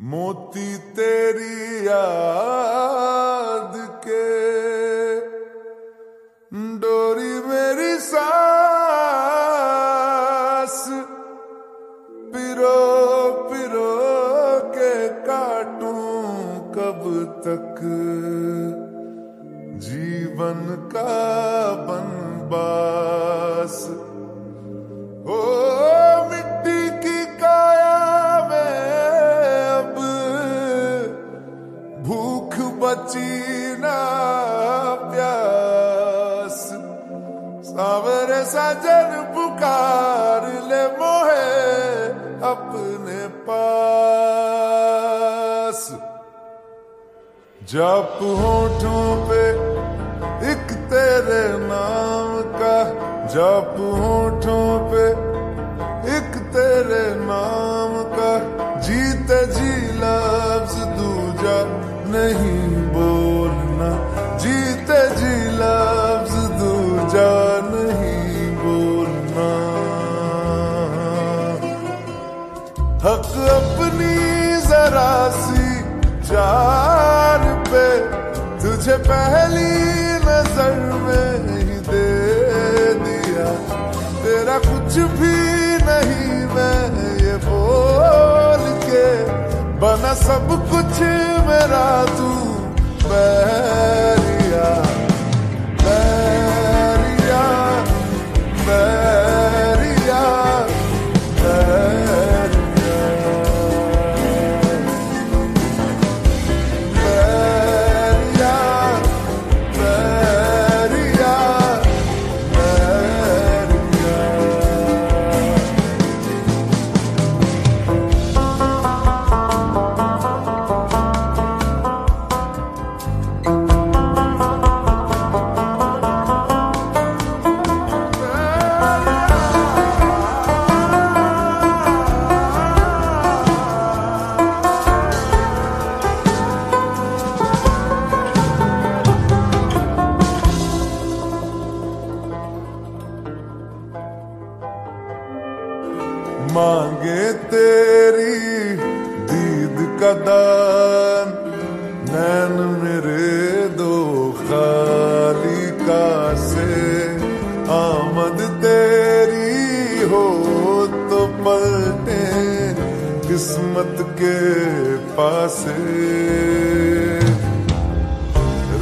मोती तेरी याद के। डोरी मेरी सांस, पिरो पिरो के काटूं कब तक। जीवन का बनबास। सावरे सजन पुकार ले मोहे अपने पास। जप होठों पे एक तेरे नाम का। जप होठों पे एक तेरे नाम तुझे पहली नज़र में ही दे दिया। तेरा कुछ भी नहीं मैं ये बोल के बना सब कुछ मेरा तू बैरिया मांगे तेरी दीद का दान। नैन मेरे दो खाली का से आमद तेरी हो तो पलटे किस्मत के पासे।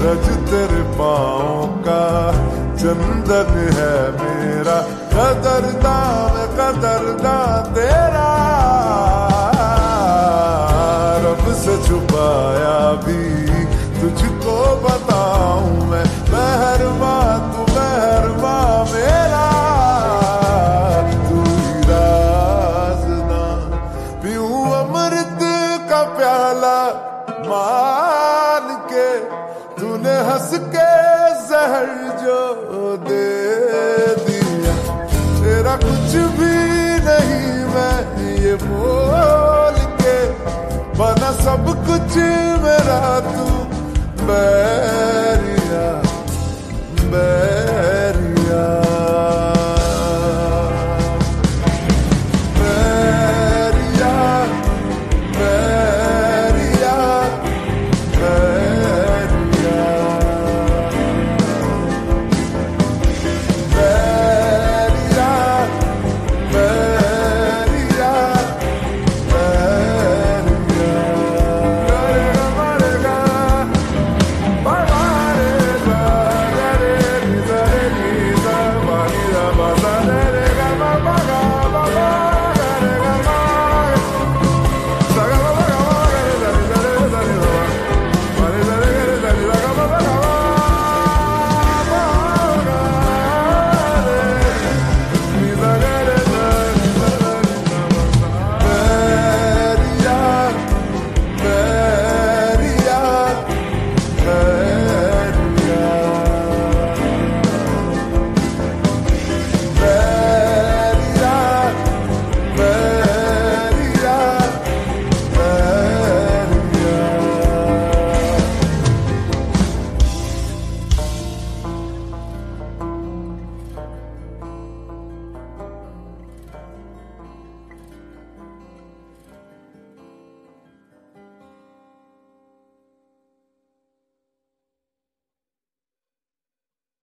रज तेरे पाँव का चंदन है मेरा। कदरदान कदरदा तेरा। रब से छुपाया भी तुझको बताऊँ मैं। मेहरबा तू मेहरबा मेरा। तू राजदान पीऊं अमृत का प्याला मान के। तूने हंस के जहर जो दे सब कुछ मेरा तू बैरिया बैरिया।